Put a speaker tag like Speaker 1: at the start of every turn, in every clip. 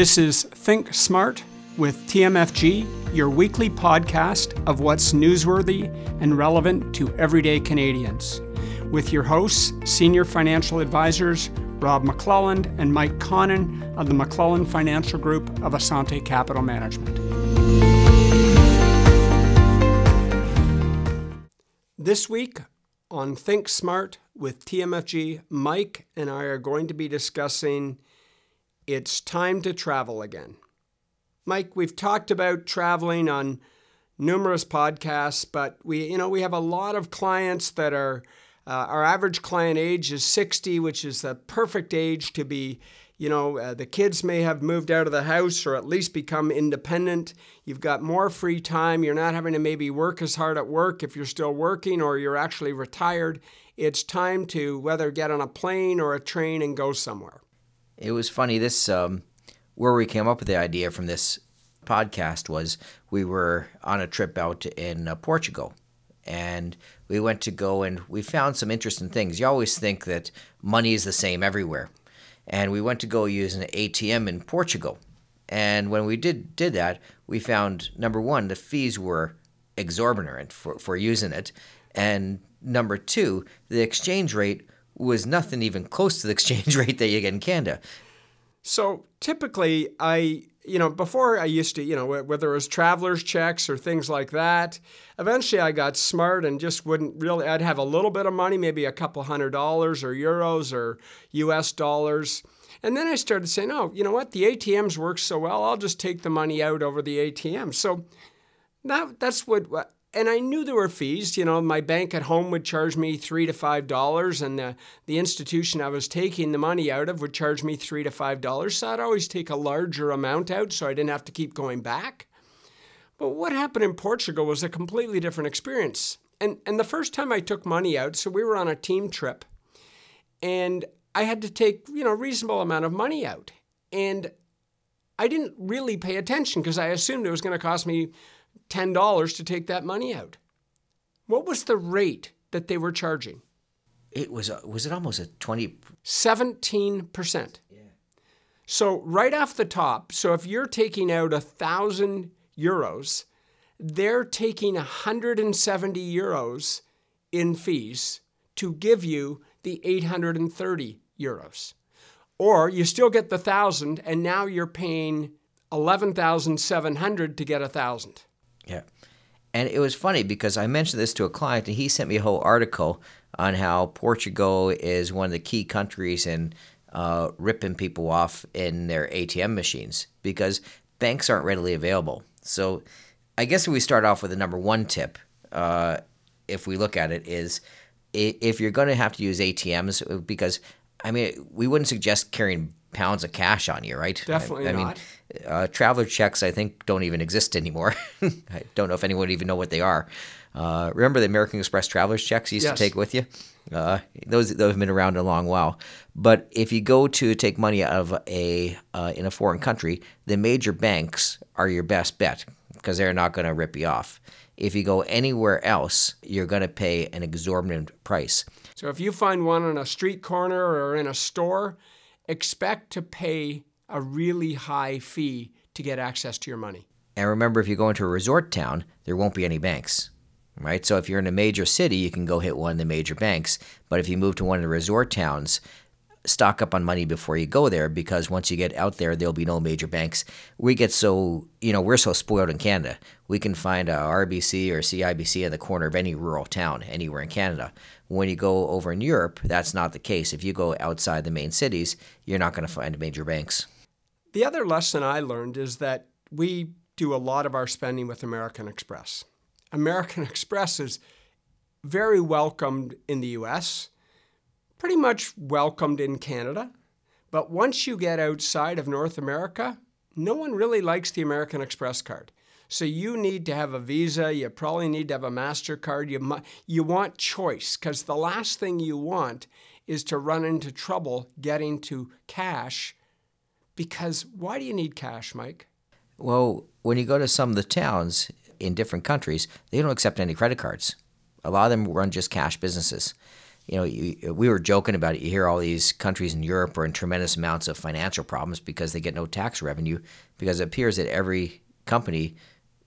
Speaker 1: This is Think Smart with TMFG, your weekly podcast of what's newsworthy and relevant to everyday Canadians. With your hosts, senior financial advisors Rob McClelland and Mike Connon of the McClelland Financial Group of Assante Capital Management. This week on Think Smart with TMFG, Mike and I are going to be discussing it's time to travel again. Mike, we've talked about traveling on numerous podcasts, but we, you know, we have a lot of clients that are uh, our average client age is 60, which is the perfect age to be, you know, uh, the kids may have moved out of the house or at least become independent. You've got more free time. You're not having to maybe work as hard at work if you're still working or you're actually retired. It's time to whether get on a plane or a train and go somewhere.
Speaker 2: It was funny. This um, where we came up with the idea from this podcast was we were on a trip out in uh, Portugal, and we went to go and we found some interesting things. You always think that money is the same everywhere, and we went to go use an ATM in Portugal. And when we did did that, we found number one, the fees were exorbitant for, for using it, and number two, the exchange rate was nothing even close to the exchange rate that you get in Canada.
Speaker 1: So typically, I, you know, before I used to, you know, whether it was traveler's checks or things like that, eventually I got smart and just wouldn't really, I'd have a little bit of money, maybe a couple hundred dollars or euros or US dollars. And then I started saying, oh, you know what? The ATMs work so well, I'll just take the money out over the ATM. So that, that's what and I knew there were fees. You know, my bank at home would charge me three to five dollars, and the, the institution I was taking the money out of would charge me three to five dollars. So I'd always take a larger amount out so I didn't have to keep going back. But what happened in Portugal was a completely different experience. And, and the first time I took money out, so we were on a team trip, and I had to take, you know, a reasonable amount of money out. And I didn't really pay attention because I assumed it was going to cost me $10 to take that money out. What was the rate that they were charging?
Speaker 2: It was was it almost a 20
Speaker 1: 17%. Yeah. So right off the top, so if you're taking out a 1000 euros, they're taking 170 euros in fees to give you the 830 euros. Or you still get the 1000 and now you're paying 11,700 to get a 1000.
Speaker 2: Yeah. And it was funny because I mentioned this to a client and he sent me a whole article on how Portugal is one of the key countries in uh, ripping people off in their ATM machines because banks aren't readily available. So I guess we start off with the number one tip, uh, if we look at it, is if you're going to have to use ATMs, because I mean, we wouldn't suggest carrying pounds of cash on you, right?
Speaker 1: Definitely
Speaker 2: I, I
Speaker 1: not.
Speaker 2: mean, uh, traveler checks, I think, don't even exist anymore. I don't know if anyone would even know what they are. Uh, remember the American Express traveler's checks you used
Speaker 1: yes.
Speaker 2: to take with you? Uh, those those have been around a long while. But if you go to take money out of a uh, in a foreign country, the major banks are your best bet because they're not going to rip you off. If you go anywhere else, you're going to pay an exorbitant price.
Speaker 1: So if you find one on a street corner or in a store, expect to pay a really high fee to get access to your money.
Speaker 2: And remember, if you go into a resort town, there won't be any banks, right? So if you're in a major city, you can go hit one of the major banks. But if you move to one of the resort towns, stock up on money before you go there because once you get out there, there'll be no major banks. We get so, you know, we're so spoiled in Canada. We can find a RBC or CIBC in the corner of any rural town anywhere in Canada. When you go over in Europe, that's not the case. If you go outside the main cities, you're not going to find major banks.
Speaker 1: The other lesson I learned is that we do a lot of our spending with American Express. American Express is very welcomed in the US, pretty much welcomed in Canada. But once you get outside of North America, no one really likes the American Express card. So you need to have a Visa, you probably need to have a MasterCard. You, mu- you want choice because the last thing you want is to run into trouble getting to cash because why do you need cash, Mike?
Speaker 2: Well, when you go to some of the towns in different countries, they don't accept any credit cards. A lot of them run just cash businesses. You know, we were joking about it. You hear all these countries in Europe are in tremendous amounts of financial problems because they get no tax revenue because it appears that every company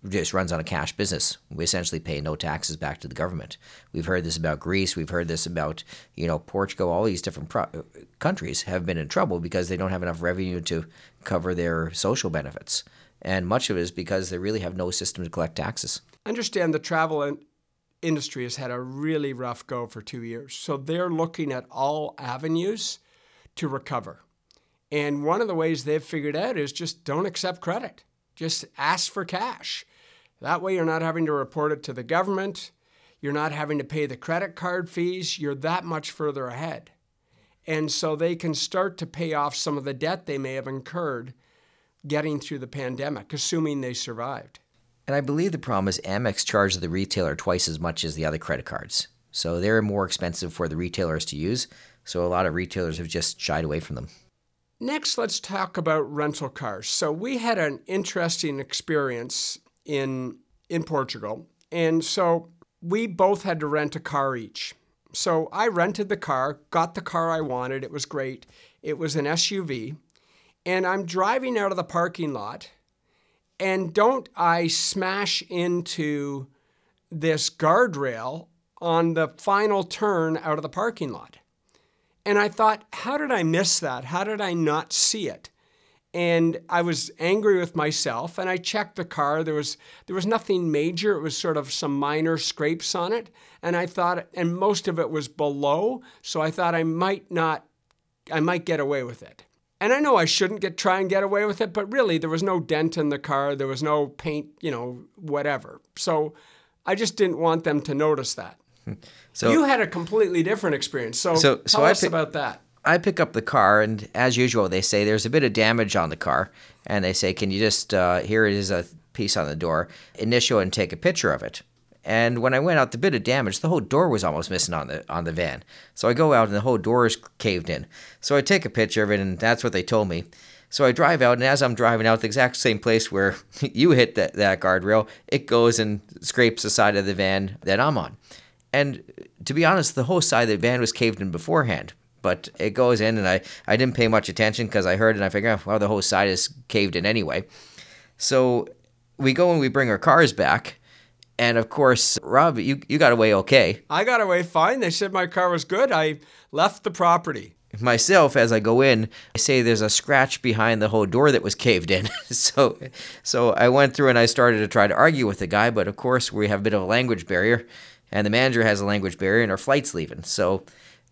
Speaker 2: just runs on a cash business. We essentially pay no taxes back to the government. We've heard this about Greece. We've heard this about you know Portugal. All these different pro- countries have been in trouble because they don't have enough revenue to cover their social benefits, and much of it is because they really have no system to collect taxes.
Speaker 1: Understand the travel in- industry has had a really rough go for two years, so they're looking at all avenues to recover. And one of the ways they've figured out is just don't accept credit. Just ask for cash that way, you're not having to report it to the government. You're not having to pay the credit card fees. You're that much further ahead. And so they can start to pay off some of the debt they may have incurred getting through the pandemic, assuming they survived.
Speaker 2: And I believe the problem is Amex charges the retailer twice as much as the other credit cards. So they're more expensive for the retailers to use. So a lot of retailers have just shied away from them.
Speaker 1: Next, let's talk about rental cars. So we had an interesting experience in in Portugal. And so we both had to rent a car each. So I rented the car, got the car I wanted. It was great. It was an SUV. And I'm driving out of the parking lot. And don't I smash into this guardrail on the final turn out of the parking lot? And I thought, how did I miss that? How did I not see it? and I was angry with myself and I checked the car there was there was nothing major it was sort of some minor scrapes on it and I thought and most of it was below so I thought I might not I might get away with it and I know I shouldn't get try and get away with it but really there was no dent in the car there was no paint you know whatever. So I just didn't want them to notice that. So you had a completely different experience. So, so, so tell I us pick, about that.
Speaker 2: I pick up the car, and as usual, they say there's a bit of damage on the car, and they say, "Can you just uh, here is a piece on the door, initial and take a picture of it." And when I went out, the bit of damage, the whole door was almost missing on the on the van. So I go out, and the whole door is caved in. So I take a picture of it, and that's what they told me. So I drive out, and as I'm driving out the exact same place where you hit that, that guardrail, it goes and scrapes the side of the van that I'm on. And to be honest, the whole side of the van was caved in beforehand but it goes in, and I, I didn't pay much attention because I heard and I figured, oh, well, the whole side is caved in anyway. So we go and we bring our cars back. And of course, Rob, you, you got away okay.
Speaker 1: I got away fine. They said my car was good. I left the property.
Speaker 2: Myself, as I go in, I say there's a scratch behind the whole door that was caved in. so, so I went through and I started to try to argue with the guy, but of course we have a bit of a language barrier, and the manager has a language barrier, and our flight's leaving. So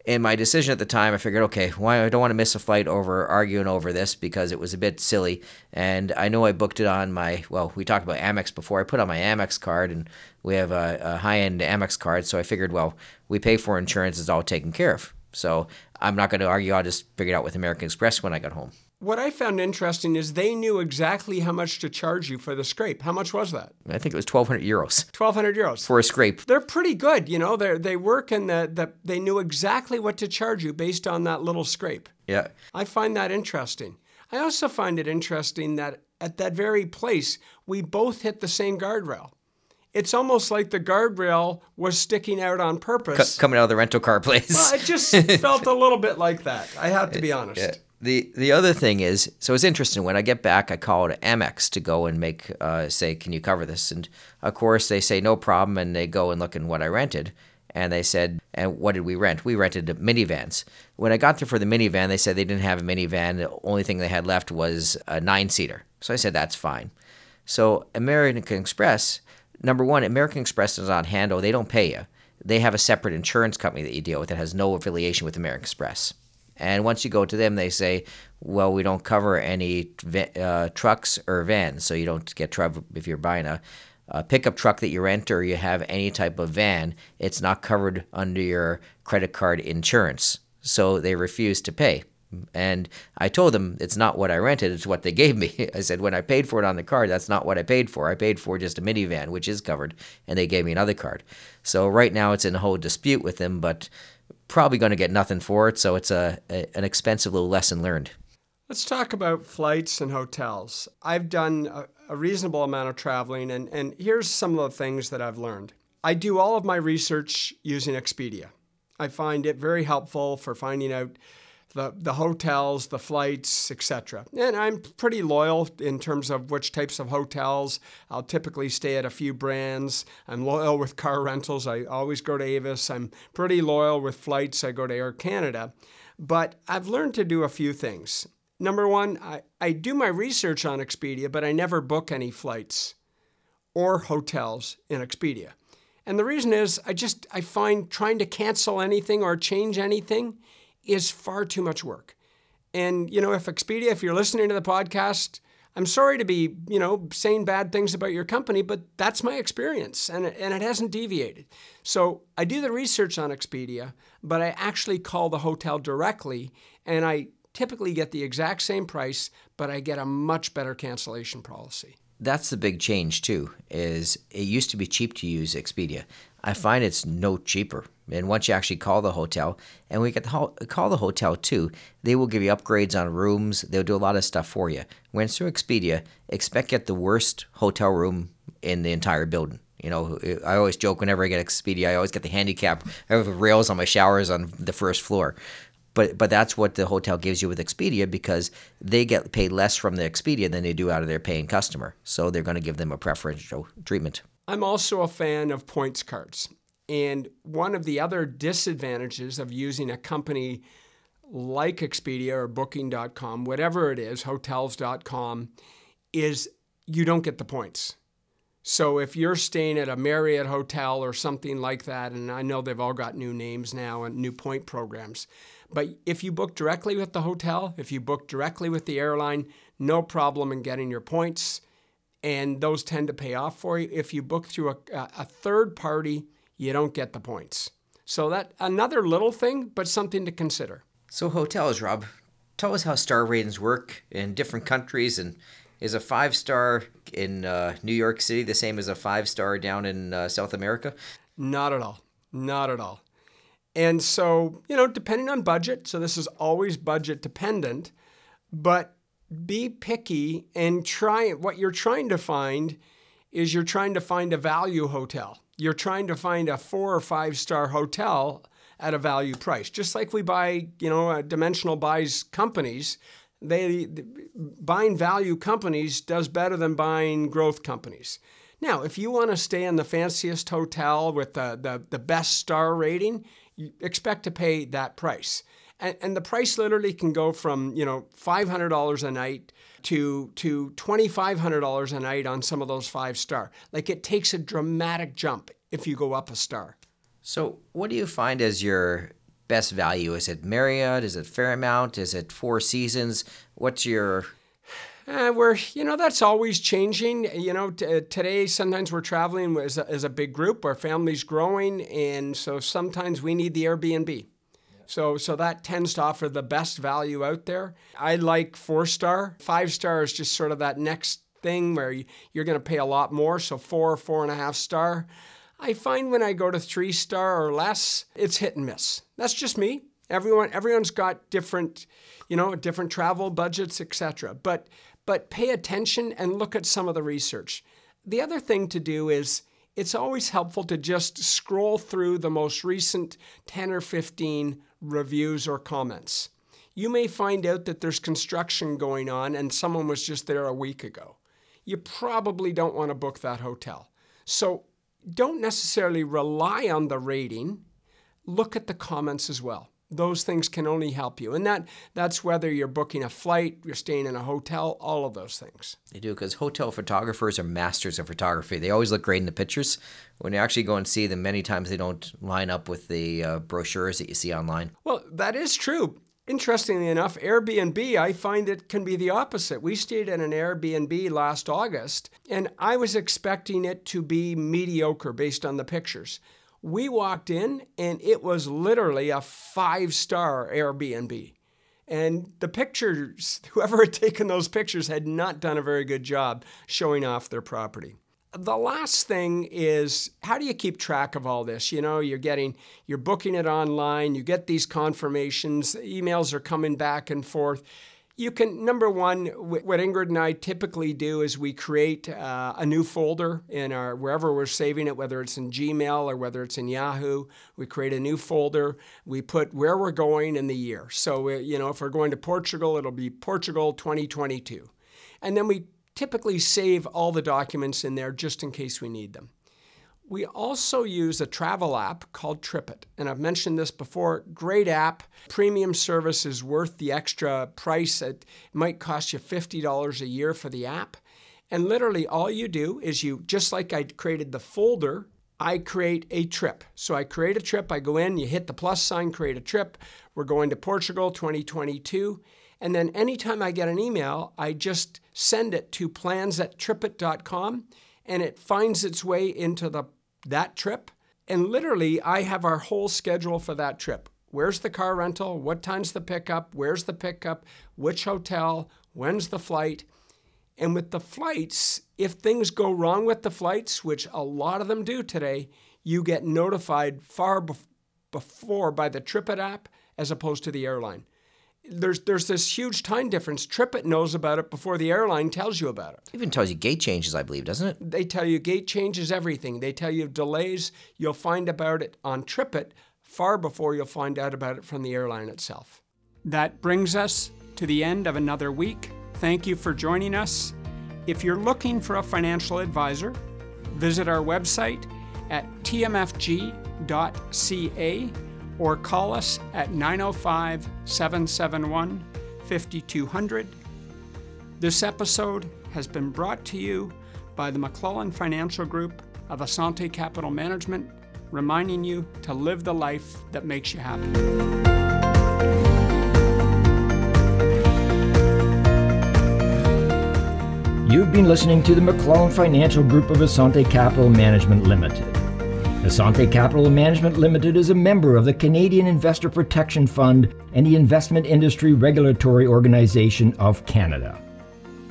Speaker 2: in my decision at the time, I figured, okay, why I don't want to miss a flight over arguing over this because it was a bit silly. And I know I booked it on my well, we talked about Amex before. I put on my Amex card, and we have a, a high-end Amex card, so I figured, well, we pay for insurance; it's all taken care of. So I'm not going to argue. I'll just figure it out with American Express when I got home.
Speaker 1: What I found interesting is they knew exactly how much to charge you for the scrape. How much was that?
Speaker 2: I think it was 1,200 euros.
Speaker 1: 1,200 euros.
Speaker 2: For a scrape.
Speaker 1: They're pretty good. You know, they they work in the, the, they knew exactly what to charge you based on that little scrape.
Speaker 2: Yeah.
Speaker 1: I find that interesting. I also find it interesting that at that very place, we both hit the same guardrail. It's almost like the guardrail was sticking out on purpose.
Speaker 2: C- coming out of the rental car place.
Speaker 1: well, it just felt a little bit like that. I have to be honest. Yeah
Speaker 2: the the other thing is, so it's interesting. When I get back, I call to Amex to go and make uh, say, can you cover this? And of course, they say no problem, and they go and look at what I rented. And they said, and what did we rent? We rented minivans. When I got there for the minivan, they said they didn't have a minivan. The only thing they had left was a nine seater. So I said that's fine. So American Express, number one, American Express does not handle. They don't pay you. They have a separate insurance company that you deal with that has no affiliation with American Express. And once you go to them, they say, well, we don't cover any uh, trucks or vans. So you don't get trouble if you're buying a, a, pickup truck that you rent or you have any type of van. It's not covered under your credit card insurance. So they refuse to pay. And I told them it's not what I rented, it's what they gave me. I said, when I paid for it on the card, that's not what I paid for. I paid for just a minivan, which is covered, and they gave me another card. So right now it's in a whole dispute with them, but probably going to get nothing for it. So it's a, a, an expensive little lesson learned.
Speaker 1: Let's talk about flights and hotels. I've done a, a reasonable amount of traveling, and, and here's some of the things that I've learned. I do all of my research using Expedia. I find it very helpful for finding out the, the hotels, the flights, etc. And I'm pretty loyal in terms of which types of hotels. I'll typically stay at a few brands. I'm loyal with car rentals. I always go to Avis. I'm pretty loyal with flights. I go to Air Canada. But I've learned to do a few things. Number one, I, I do my research on Expedia, but I never book any flights or hotels in Expedia. And the reason is I just I find trying to cancel anything or change anything is far too much work. And, you know, if Expedia, if you're listening to the podcast, I'm sorry to be, you know, saying bad things about your company, but that's my experience and, and it hasn't deviated. So I do the research on Expedia, but I actually call the hotel directly and I typically get the exact same price, but I get a much better cancellation policy.
Speaker 2: That's the big change too. Is it used to be cheap to use Expedia. I find it's no cheaper. And once you actually call the hotel, and we get the ho- call the hotel too, they will give you upgrades on rooms. They'll do a lot of stuff for you. When it's through Expedia, expect get the worst hotel room in the entire building. You know, I always joke whenever I get Expedia, I always get the handicap. I have rails on my showers on the first floor. But but that's what the hotel gives you with Expedia because they get paid less from the Expedia than they do out of their paying customer. So they're going to give them a preferential treatment.
Speaker 1: I'm also a fan of points cards. And one of the other disadvantages of using a company like Expedia or Booking.com, whatever it is, hotels.com, is you don't get the points. So if you're staying at a Marriott hotel or something like that, and I know they've all got new names now and new point programs, but if you book directly with the hotel, if you book directly with the airline, no problem in getting your points, and those tend to pay off for you. If you book through a, a third party, you don't get the points. So that another little thing, but something to consider.
Speaker 2: So hotels, Rob, tell us how star ratings work in different countries, and is a five star in uh, New York City the same as a five star down in uh, South America?
Speaker 1: Not at all. Not at all. And so, you know, depending on budget, so this is always budget dependent, but be picky and try what you're trying to find is you're trying to find a value hotel. You're trying to find a four or five star hotel at a value price. Just like we buy, you know, uh, dimensional buys companies, they buying value companies does better than buying growth companies. Now, if you want to stay in the fanciest hotel with the, the, the best star rating, expect to pay that price. And, and the price literally can go from, you know, $500 a night to, to $2,500 a night on some of those five star. Like it takes a dramatic jump if you go up a star.
Speaker 2: So, what do you find as your best value? Is it Marriott? Is it Fairmont? Is it Four Seasons? What's your
Speaker 1: uh, we're, you know, that's always changing. You know, t- today sometimes we're traveling as a, as a big group. Our family's growing, and so sometimes we need the Airbnb. So, so that tends to offer the best value out there. I like four star. Five star is just sort of that next thing where you're going to pay a lot more. So four, four and a half star. I find when I go to three star or less, it's hit and miss. That's just me. Everyone, everyone's got different, you know, different travel budgets, etc. But, but pay attention and look at some of the research. The other thing to do is it's always helpful to just scroll through the most recent 10 or 15 reviews or comments. You may find out that there's construction going on and someone was just there a week ago. You probably don't want to book that hotel. So don't necessarily rely on the rating, look at the comments as well those things can only help you. And that that's whether you're booking a flight, you're staying in a hotel, all of those things.
Speaker 2: They do because hotel photographers are masters of photography. They always look great in the pictures. When you actually go and see them, many times they don't line up with the uh, brochures that you see online.
Speaker 1: Well, that is true. Interestingly enough, Airbnb, I find it can be the opposite. We stayed in an Airbnb last August, and I was expecting it to be mediocre based on the pictures. We walked in and it was literally a five star Airbnb. And the pictures, whoever had taken those pictures had not done a very good job showing off their property. The last thing is how do you keep track of all this? You know, you're getting, you're booking it online, you get these confirmations, emails are coming back and forth You can, number one, what Ingrid and I typically do is we create uh, a new folder in our, wherever we're saving it, whether it's in Gmail or whether it's in Yahoo. We create a new folder. We put where we're going in the year. So, uh, you know, if we're going to Portugal, it'll be Portugal 2022. And then we typically save all the documents in there just in case we need them. We also use a travel app called TripIt. And I've mentioned this before. Great app. Premium service is worth the extra price. It might cost you $50 a year for the app. And literally, all you do is you, just like I created the folder, I create a trip. So I create a trip. I go in, you hit the plus sign, create a trip. We're going to Portugal 2022. And then anytime I get an email, I just send it to plans at tripit.com and it finds its way into the that trip. And literally, I have our whole schedule for that trip. Where's the car rental? What time's the pickup? Where's the pickup? Which hotel? When's the flight? And with the flights, if things go wrong with the flights, which a lot of them do today, you get notified far before by the TripIt app as opposed to the airline there's there's this huge time difference. TripIt knows about it before the airline tells you about it.
Speaker 2: Even tells you gate changes, I believe, doesn't it?
Speaker 1: They tell you gate changes, everything. They tell you delays. You'll find about it on TripIt far before you'll find out about it from the airline itself. That brings us to the end of another week. Thank you for joining us. If you're looking for a financial advisor, visit our website at tmfg.ca or call us at 905 771 5200. This episode has been brought to you by the McClelland Financial Group of Assante Capital Management, reminding you to live the life that makes you happy.
Speaker 3: You've been listening to the McClelland Financial Group of Assante Capital Management Limited. Assante Capital Management Limited is a member of the Canadian Investor Protection Fund and the Investment Industry Regulatory Organization of Canada.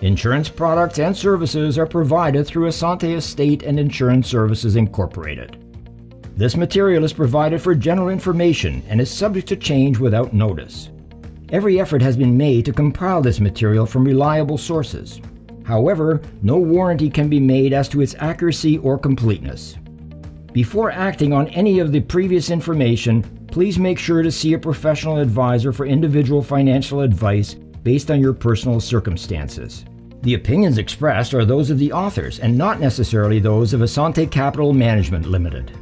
Speaker 3: Insurance products and services are provided through Assante Estate and Insurance Services Incorporated. This material is provided for general information and is subject to change without notice. Every effort has been made to compile this material from reliable sources. However, no warranty can be made as to its accuracy or completeness. Before acting on any of the previous information, please make sure to see a professional advisor for individual financial advice based on your personal circumstances. The opinions expressed are those of the authors and not necessarily those of Assante Capital Management Limited.